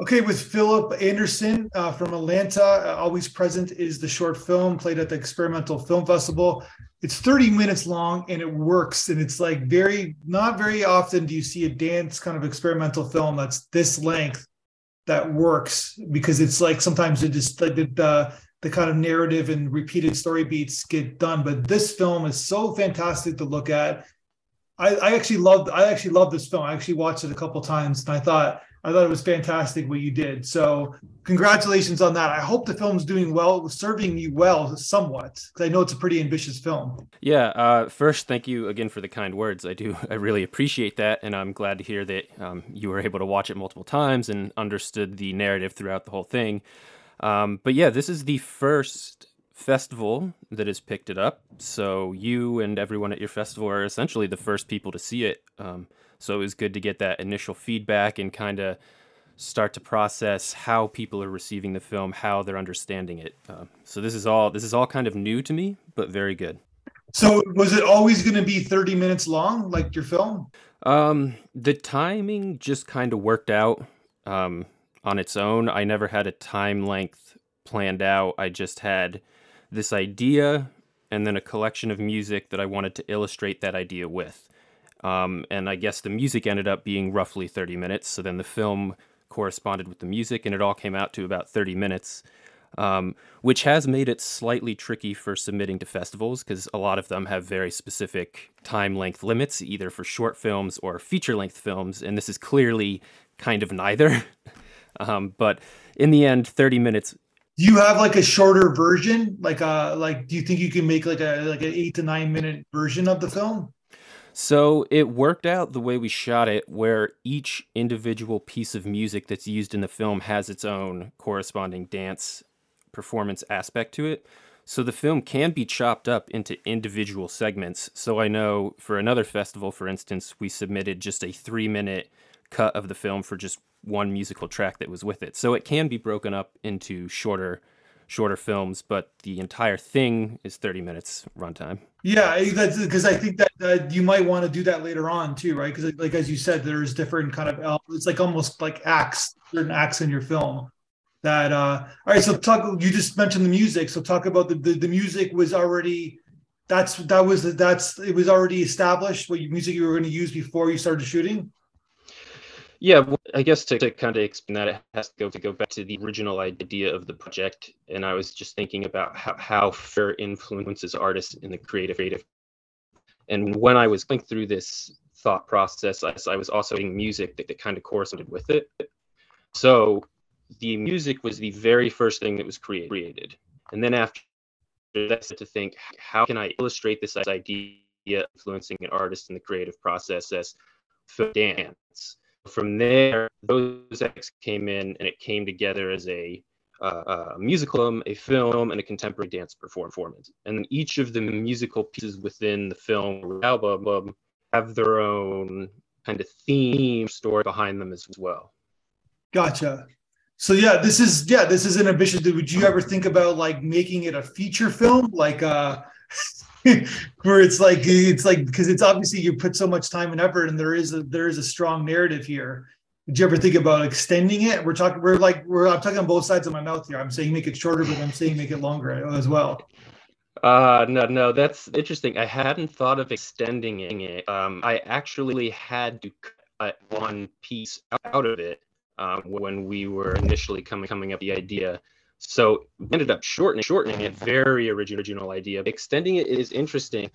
Okay, with Philip Anderson uh, from Atlanta, uh, always present is the short film played at the Experimental Film Festival. It's 30 minutes long and it works. And it's like very, not very often do you see a dance kind of experimental film that's this length that works because it's like sometimes it just like the, the the kind of narrative and repeated story beats get done. But this film is so fantastic to look at. I, I actually loved I actually loved this film. I actually watched it a couple times and I thought I thought it was fantastic what you did. So congratulations on that. I hope the film's doing well, serving you well somewhat, because I know it's a pretty ambitious film. Yeah. Uh, first, thank you again for the kind words. I do. I really appreciate that, and I'm glad to hear that um, you were able to watch it multiple times and understood the narrative throughout the whole thing. Um, but yeah, this is the first festival that has picked it up. So you and everyone at your festival are essentially the first people to see it. Um, so it was good to get that initial feedback and kind of start to process how people are receiving the film, how they're understanding it. Uh, so this is all this is all kind of new to me, but very good. So was it always going to be 30 minutes long like your film? Um, the timing just kind of worked out um, on its own. I never had a time length planned out. I just had this idea and then a collection of music that I wanted to illustrate that idea with. Um, and I guess the music ended up being roughly 30 minutes. So then the film corresponded with the music, and it all came out to about 30 minutes, um, which has made it slightly tricky for submitting to festivals because a lot of them have very specific time length limits, either for short films or feature length films. And this is clearly kind of neither. um, but in the end, 30 minutes do you have like a shorter version like uh like do you think you can make like a like an eight to nine minute version of the film so it worked out the way we shot it, where each individual piece of music that's used in the film has its own corresponding dance performance aspect to it. So the film can be chopped up into individual segments. So I know for another festival, for instance, we submitted just a three minute cut of the film for just one musical track that was with it. So it can be broken up into shorter shorter films, but the entire thing is 30 minutes runtime. Yeah, that's because I think that uh, you might want to do that later on too, right? Because like as you said, there's different kind of it's like almost like acts, certain acts in your film. That uh all right. So talk. You just mentioned the music. So talk about the the, the music was already. That's that was that's it was already established what music you were going to use before you started shooting. Yeah, well, I guess to, to kind of explain that, it has to go to go back to the original idea of the project. And I was just thinking about how, how fair influences artists in the creative creative. And when I was going through this thought process, I, I was also getting music that, that kind of corresponded with it. So the music was the very first thing that was created. And then after that, to think, how can I illustrate this idea influencing an artist in the creative process as dance? From there, those acts came in and it came together as a, uh, a musical, a film, and a contemporary dance performance. And each of the musical pieces within the film album have their own kind of theme story behind them as well. Gotcha. So yeah, this is yeah, this is an ambition. Would you ever think about like making it a feature film, like uh where it's like it's like because it's obviously you put so much time and effort and there is a there is a strong narrative here. Did you ever think about extending it? We're talking we're like we're i'm talking on both sides of my mouth here. I'm saying make it shorter but i'm saying make it longer as well. Uh no no that's interesting. I hadn't thought of extending it. Um i actually had to cut one piece out of it um, when we were initially coming coming up the idea so we ended up shortening shortening it. Very original, original idea. Extending it is interesting.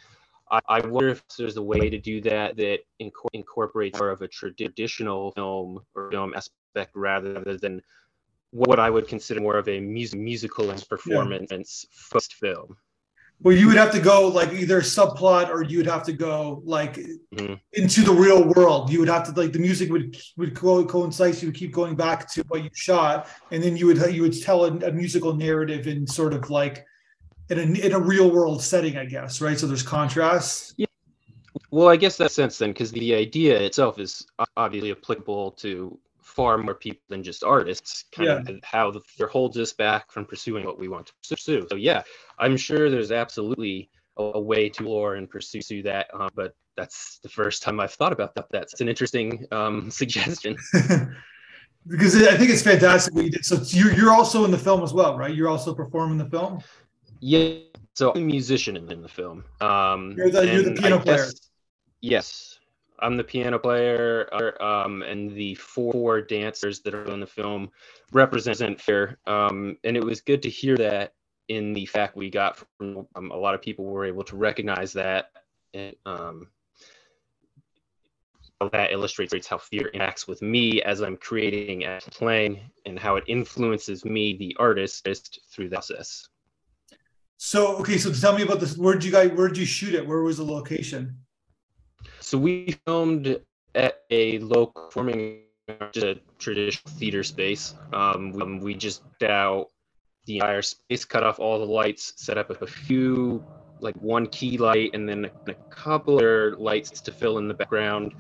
I, I wonder if there's a way to do that that inc- incorporates more of a traditional film or film aspect rather than what I would consider more of a music, musical performance yeah. first film. Well, you would have to go like either subplot or you would have to go like mm-hmm. into the real world. You would have to like the music would would co- coincide. You would keep going back to what you shot, and then you would you would tell a, a musical narrative in sort of like in a in a real world setting, I guess. Right. So there's contrast. Yeah. Well, I guess that sense then, because the idea itself is obviously applicable to far more people than just artists kind yeah. of how the fear holds us back from pursuing what we want to pursue so yeah i'm sure there's absolutely a, a way to explore and pursue that um, but that's the first time i've thought about that that's an interesting um, suggestion because I think it's fantastic what you did. So you're you're also in the film as well, right? You're also performing the film. Yeah. So I'm a musician in, in the film. Um, you're the you're the piano player. Yes, I'm the piano player, um, and the four dancers that are in the film represent Fair. Um, and it was good to hear that in the fact we got from um, a lot of people were able to recognize that. And, um, that illustrates how fear interacts with me as I'm creating and playing, and how it influences me, the artist, through the process. So, okay, so tell me about this. Where did you guys? Where did you shoot it? Where was the location? So we filmed at a local performing a traditional theater space. Um, we, we just out the entire space, cut off all the lights, set up a few, like one key light, and then a, a couple other lights to fill in the background.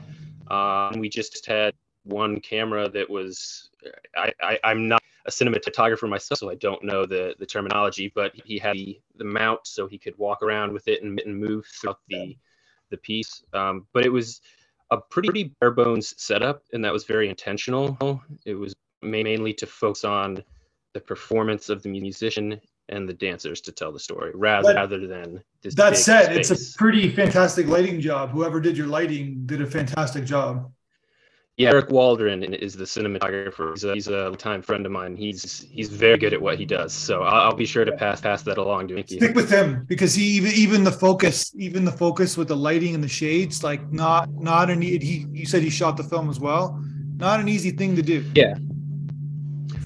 Um, we just had one camera that was, I, I, I'm not a cinematographer myself, so I don't know the, the terminology, but he had the, the mount so he could walk around with it and, and move throughout the the piece. Um, but it was a pretty, pretty bare bones setup, and that was very intentional. It was mainly to focus on the performance of the musician and the dancers to tell the story rather rather than this that said space. it's a pretty fantastic lighting job whoever did your lighting did a fantastic job yeah, Eric Waldron is the cinematographer. He's a, he's a time friend of mine. He's he's very good at what he does. So I'll, I'll be sure to pass pass that along to you. Stick with him because he even even the focus, even the focus with the lighting and the shades, like not not an he. You said he shot the film as well. Not an easy thing to do. Yeah.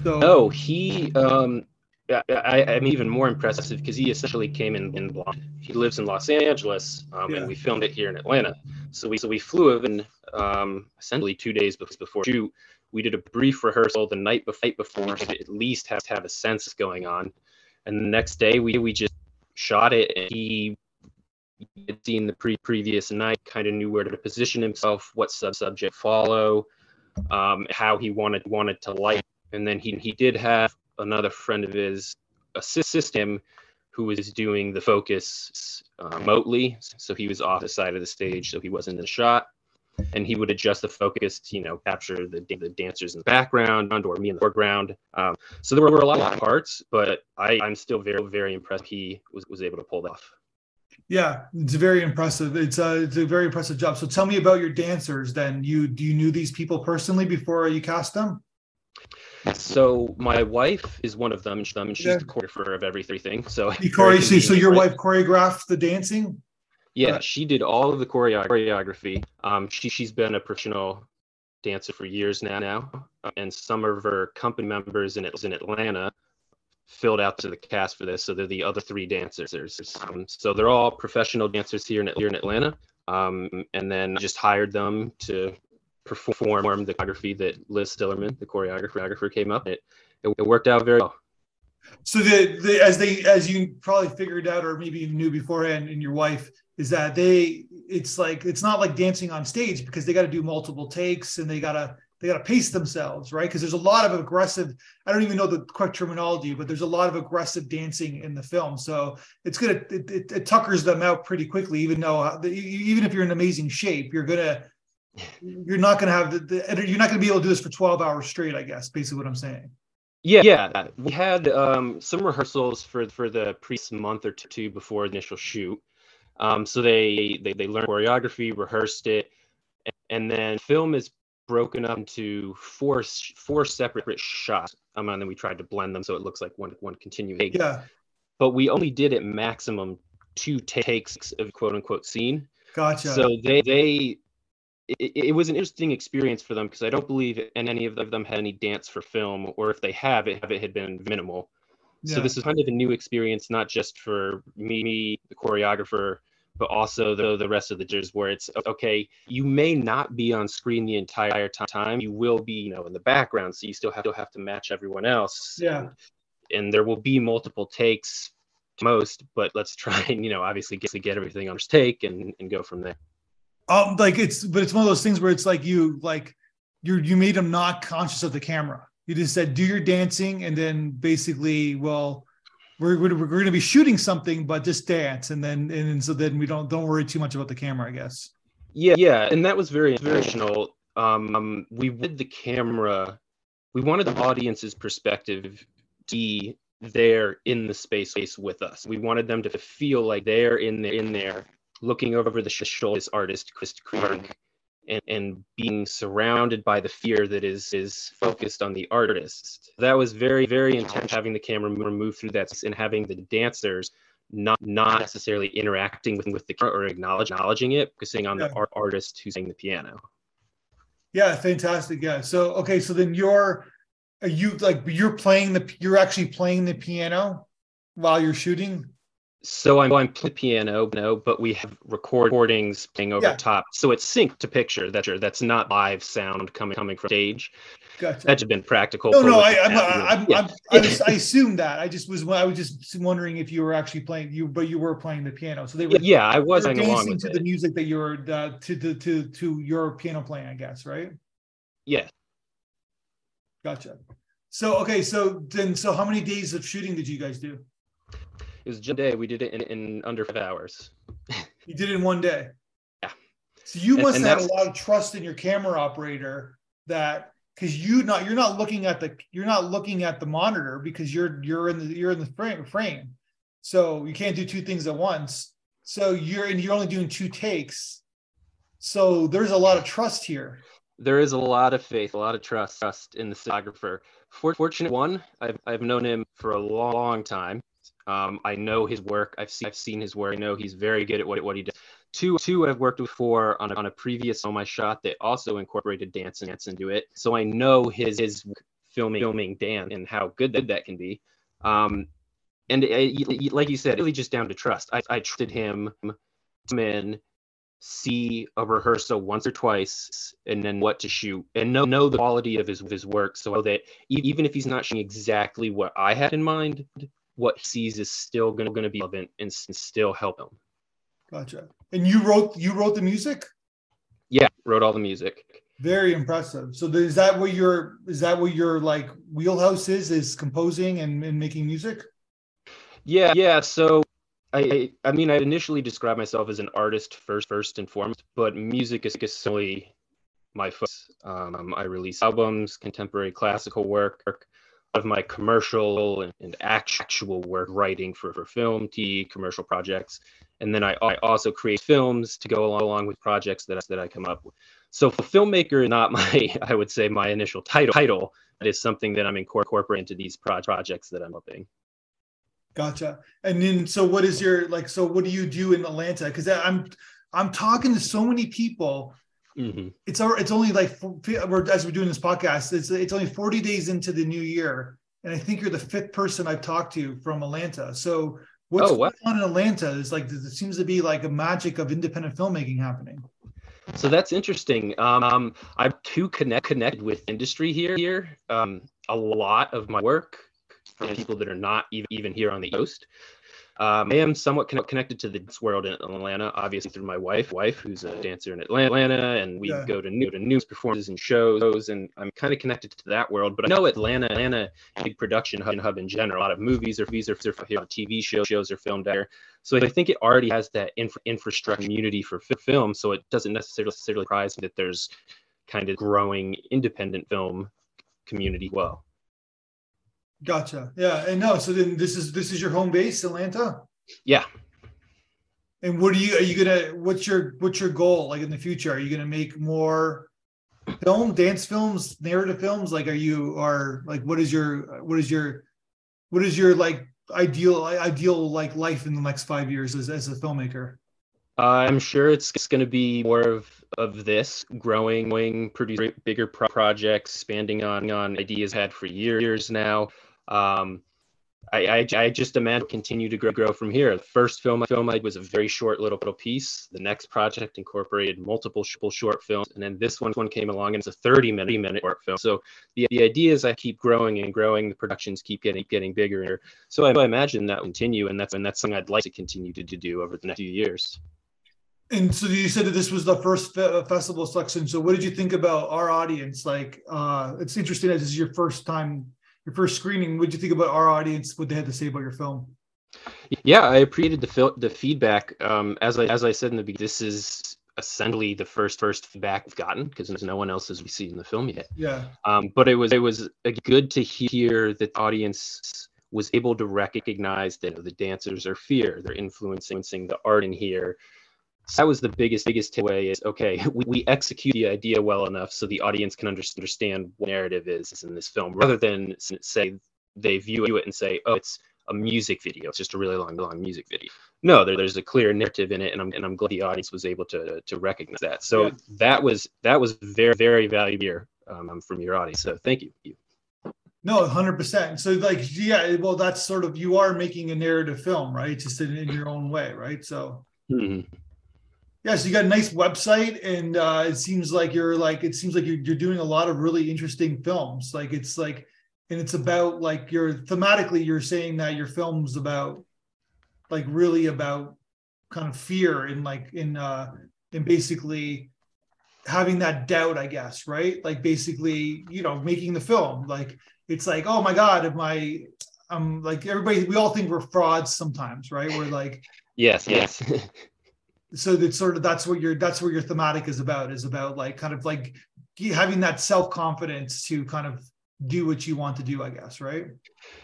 So no, he um I, am even more impressive because he essentially came in in blind. He lives in Los Angeles, um, yeah. and we filmed it here in Atlanta. So we so we flew in um, essentially two days before shoot. We did a brief rehearsal the night before, to at least have to have a sense going on. And the next day we we just shot it, and he had seen the pre previous night, kind of knew where to position himself, what sub subject follow, um, how he wanted wanted to light, and then he he did have another friend of his assist him who was doing the focus uh, remotely. So he was off the side of the stage, so he wasn't in the shot. And he would adjust the focus to, you know, capture the, the dancers in the background or me in the foreground. Um, so there were a lot of parts, but I, I'm still very, very impressed he was, was able to pull that off. Yeah, it's very impressive. It's a, it's a very impressive job. So tell me about your dancers then. You do you knew these people personally before you cast them? So my wife is one of them. And she's yeah. the choreographer of everything. So Corey, so, so your wife choreographed the dancing? Yeah, uh, she did all of the choreography. Um, she she's been a professional dancer for years now. Now, and some of her company members in in Atlanta filled out to the cast for this. So they're the other three dancers. Um, so they're all professional dancers here in here in Atlanta. Um, and then just hired them to perform the choreography that Liz Stillerman, the choreographer, came up. It, it, it worked out very well. So the, the as they as you probably figured out, or maybe you knew beforehand, and your wife is that they it's like it's not like dancing on stage because they got to do multiple takes and they gotta they gotta pace themselves, right? Because there's a lot of aggressive. I don't even know the correct terminology, but there's a lot of aggressive dancing in the film. So it's gonna it, it, it tuckers them out pretty quickly. Even though even if you're in amazing shape, you're gonna you're not going to have the, the, you're not going to be able to do this for 12 hours straight i guess basically what i'm saying yeah yeah we had um, some rehearsals for for the pre month or two before initial shoot um, so they, they they learned choreography rehearsed it and then film is broken up into four four separate shots. Um, and then we tried to blend them so it looks like one one continuing yeah. But we only did it maximum two takes of quote unquote scene. Gotcha. So they they it, it, was an interesting experience for them because I don't believe any of them had any dance for film, or if they have, it, it had been minimal. Yeah. So this is kind of a new experience, not just for me, me the choreographer, but also the, the rest of the judges where it's okay you may not be on screen the entire time you will be you know in the background so you still have to have to match everyone else yeah and, and there will be multiple takes most but let's try and you know obviously get to get everything on first take and, and go from there um, like it's, but it's one of those things where it's like you, like you, you made them not conscious of the camera. You just said, do your dancing. And then basically, well, we're, we're, we're going to be shooting something, but just dance. And then, and so then we don't, don't worry too much about the camera, I guess. Yeah. Yeah. And that was very inspirational. Um, we did the camera we wanted the audience's perspective to be there in the space space with us. We wanted them to feel like they're in there, in there looking over the shoulder this artist, Chris Krug, and, and being surrounded by the fear that is is focused on the artist. That was very, very intense having the camera move through that and having the dancers not not necessarily interacting with, with the camera or acknowledge, acknowledging it, focusing on yeah. the art, artist who's playing the piano. Yeah, fantastic. Yeah. So okay, so then you're are you like you're playing the you're actually playing the piano while you're shooting? So I'm I'm playing piano, no, but we have recordings playing over yeah. top, so it's synced to picture. That that's not live sound coming coming from stage. Gotcha. That's been practical. No, no, I, I'm, I'm, yeah. I'm, I, just, I assumed that. I just was, I was just wondering if you were actually playing you, but you were playing the piano. So they were, yeah, I was dancing to it. the music that you were uh, to the to to your piano playing, I guess, right? Yeah. Gotcha. So okay, so then, so how many days of shooting did you guys do? It was just a day. We did it in, in under five hours. you did it in one day. Yeah. So you must and, and have a lot of trust in your camera operator that because you not you're not looking at the you're not looking at the monitor because you're you're in the you're in the frame frame. So you can't do two things at once. So you're and you're only doing two takes. So there's a lot of trust here. There is a lot of faith, a lot of trust, trust in the photographer. Fortunate one, I've, I've known him for a long, long time. Um, I know his work. I've seen I've seen his work. I know he's very good at what, what he does. Two two I've worked with for on a, on a previous film I shot that also incorporated dance and dance into it. So I know his his filming filming dance and how good that, that can be. Um, and it, like you said, really just down to trust. I, I trusted him to come in, see a rehearsal once or twice, and then what to shoot, and know know the quality of his of his work, so that even if he's not shooting exactly what I had in mind, what he sees is still going to be relevant and, and still help him. Gotcha. And you wrote you wrote the music? Yeah, wrote all the music. Very impressive. So is that what your is that what your like wheelhouse is? Is composing and, and making music? Yeah, yeah. So I, I mean, I initially described myself as an artist first, first and foremost, but music is solely my focus. Um, I release albums, contemporary classical work, of my commercial and, and actual work writing for, for film, TV, commercial projects. And then I, I also create films to go along, along with projects that, that I come up with. So filmmaker is not my, I would say, my initial title. Title it is something that I'm incorporating into these pro- projects that I'm helping. Gotcha. And then, so what is your like? So what do you do in Atlanta? Because I'm, I'm talking to so many people Mm-hmm. It's it's only like we're, as we're doing this podcast, it's it's only 40 days into the new year, and I think you're the fifth person I've talked to from Atlanta. So what's oh, going on in Atlanta is like there seems to be like a magic of independent filmmaking happening. So that's interesting. Um, I'm too connect connected with industry here. Here, um, a lot of my work from people that are not even even here on the coast. Um, I am somewhat connected to the dance world in Atlanta, obviously through my wife, wife who's a dancer in Atlanta, and we yeah. go to new to news performances and shows, and I'm kind of connected to that world. But I know Atlanta, Atlanta, big production hub, hub in general. A lot of movies or movies are here, TV shows shows are filmed there. So I think it already has that infra- infrastructure community for film. So it doesn't necessarily necessarily surprise me that there's kind of growing independent film community well. Gotcha. Yeah, and no. So then this is this is your home base, Atlanta. Yeah. And what are you? Are you gonna? What's your what's your goal like in the future? Are you gonna make more film, dance films, narrative films? Like, are you are like what is your what is your what is your like ideal ideal like life in the next five years as as a filmmaker? I'm sure it's, it's going to be more of of this growing, growing produce bigger pro- projects, expanding on on ideas had for years now. Um, I, I, I, just imagine continue to grow, grow from here. The first film I filmed was a very short little, little piece. The next project incorporated multiple short films, and then this one one came along and it's a 30 minute minute short film. So the, the idea is I keep growing and growing. The productions keep getting getting bigger. So I, I imagine that will continue, and that's and that's something I'd like to continue to, to do over the next few years. And so you said that this was the first fe- festival selection. So what did you think about our audience? Like, uh, it's interesting as this is your first time your first screening. What did you think about our audience? What they had to say about your film? Yeah, I appreciated the fil- the feedback. Um, as I as I said in the beginning, this is essentially the first first feedback we've gotten because there's no one else has seen in the film yet. Yeah. Um, but it was it was good to hear that the audience was able to recognize that the dancers are fear, they're influencing the art in here. That was the biggest biggest takeaway is okay, we, we execute the idea well enough so the audience can understand what narrative is in this film, rather than say they view it and say, oh, it's a music video. It's just a really long, long music video. No, there, there's a clear narrative in it, and I'm and I'm glad the audience was able to to recognize that. So yeah. that was that was very very valuable um, from your audience. So thank you. No, hundred percent. So like, yeah, well, that's sort of you are making a narrative film, right? Just in, in your own way, right? So. Mm-hmm. Yeah, so you got a nice website, and uh, it seems like you're like it seems like you're, you're doing a lot of really interesting films. Like it's like and it's about like you're thematically you're saying that your film's about like really about kind of fear and like in uh in basically having that doubt i guess right? Like basically you know making the film. Like it's like oh my god if i i'm like everybody we all think we're frauds sometimes right? We're like yes yes so that sort of that's what your that's what your thematic is about is about like kind of like having that self-confidence to kind of do what you want to do, I guess, right?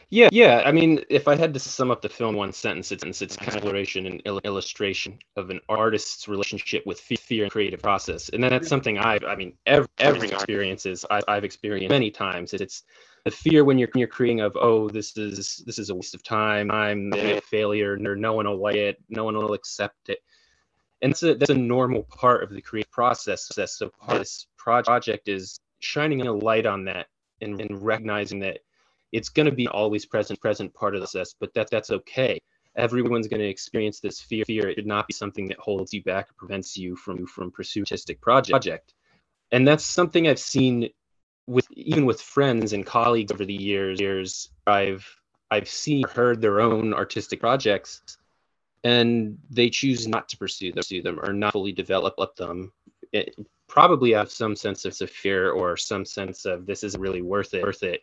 Yeah, yeah. I mean, if I had to sum up the film one sentence, it's it's kind of exploration and illustration of an artist's relationship with fear and creative process, and then that's something I've, I mean, every, every experiences I've, I've experienced many times. It's the fear when you're you're creating of oh this is this is a waste of time, I'm a failure, no one will like it, no one will accept it, and that's a that's a normal part of the creative process. So part of this project is shining a light on that and, and recognizing that it's going to be always present present part of the process but that that's okay everyone's going to experience this fear fear it should not be something that holds you back or prevents you from from pursue artistic project and that's something i've seen with even with friends and colleagues over the years years i've i've seen heard their own artistic projects and they choose not to pursue them, pursue them or not fully develop them it, probably have some sense of fear or some sense of this isn't really worth it, worth it.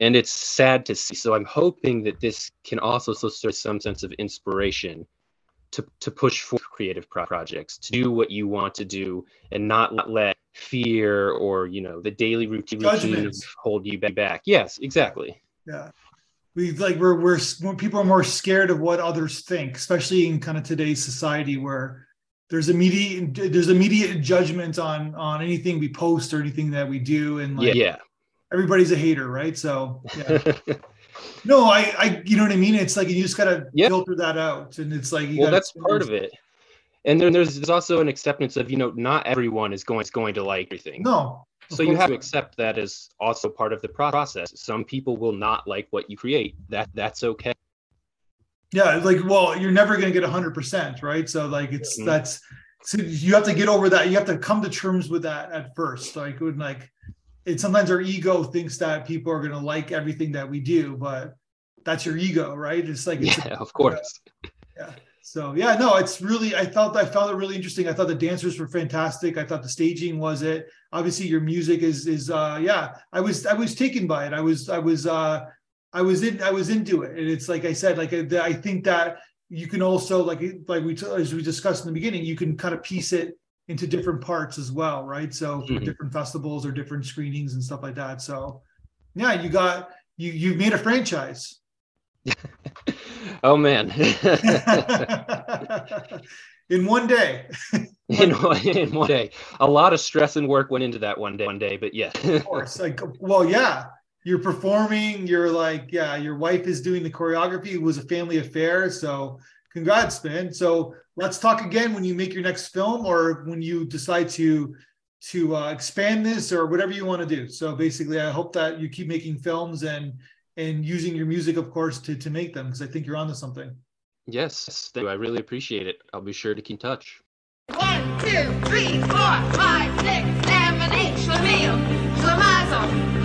And it's sad to see. So I'm hoping that this can also serve some sense of inspiration to, to push for creative pro- projects, to do what you want to do and not let fear or, you know, the daily routine routines hold you back. Yes, exactly. Yeah. We like we're, we're, people are more scared of what others think, especially in kind of today's society where there's immediate there's immediate judgment on on anything we post or anything that we do and like yeah, everybody's a hater right? So yeah. No i i you know what i mean? It's like you just gotta yeah. filter that out and it's like well that's part of it. And then there's, there's also an acceptance of you know not everyone is going is going to like everything. No so you have to accept that as also part of the process some people will not like what you create that that's okay yeah, like well, you're never going to get 100%, right? So like it's mm-hmm. that's so you have to get over that. You have to come to terms with that at first. Like when like it sometimes our ego thinks that people are going to like everything that we do, but that's your ego, right? It's like it's yeah, of course. yeah. So yeah, no, it's really. I thought I found it really interesting. I thought the dancers were fantastic. I thought the staging was it. Obviously, your music is is uh yeah. I was I was taken by it. I was I was uh I was in I was into it, and it's like I said, like I, I think that you can also like like we as we discussed in the beginning, you can kind of piece it into different parts as well, right? So mm-hmm. different festivals or different screenings and stuff like that. So yeah, you got you you made a franchise. Oh man. in one day. in, one, in one day. A lot of stress and work went into that one day, one day, but yeah. of course. Like well, yeah you're performing you're like yeah your wife is doing the choreography it was a family affair so congrats man so let's talk again when you make your next film or when you decide to to uh, expand this or whatever you want to do so basically i hope that you keep making films and and using your music of course to to make them because i think you're onto something yes thank you. i really appreciate it i'll be sure to keep in touch one two three four five six seven eight schlemiel schlemazel Incorporated.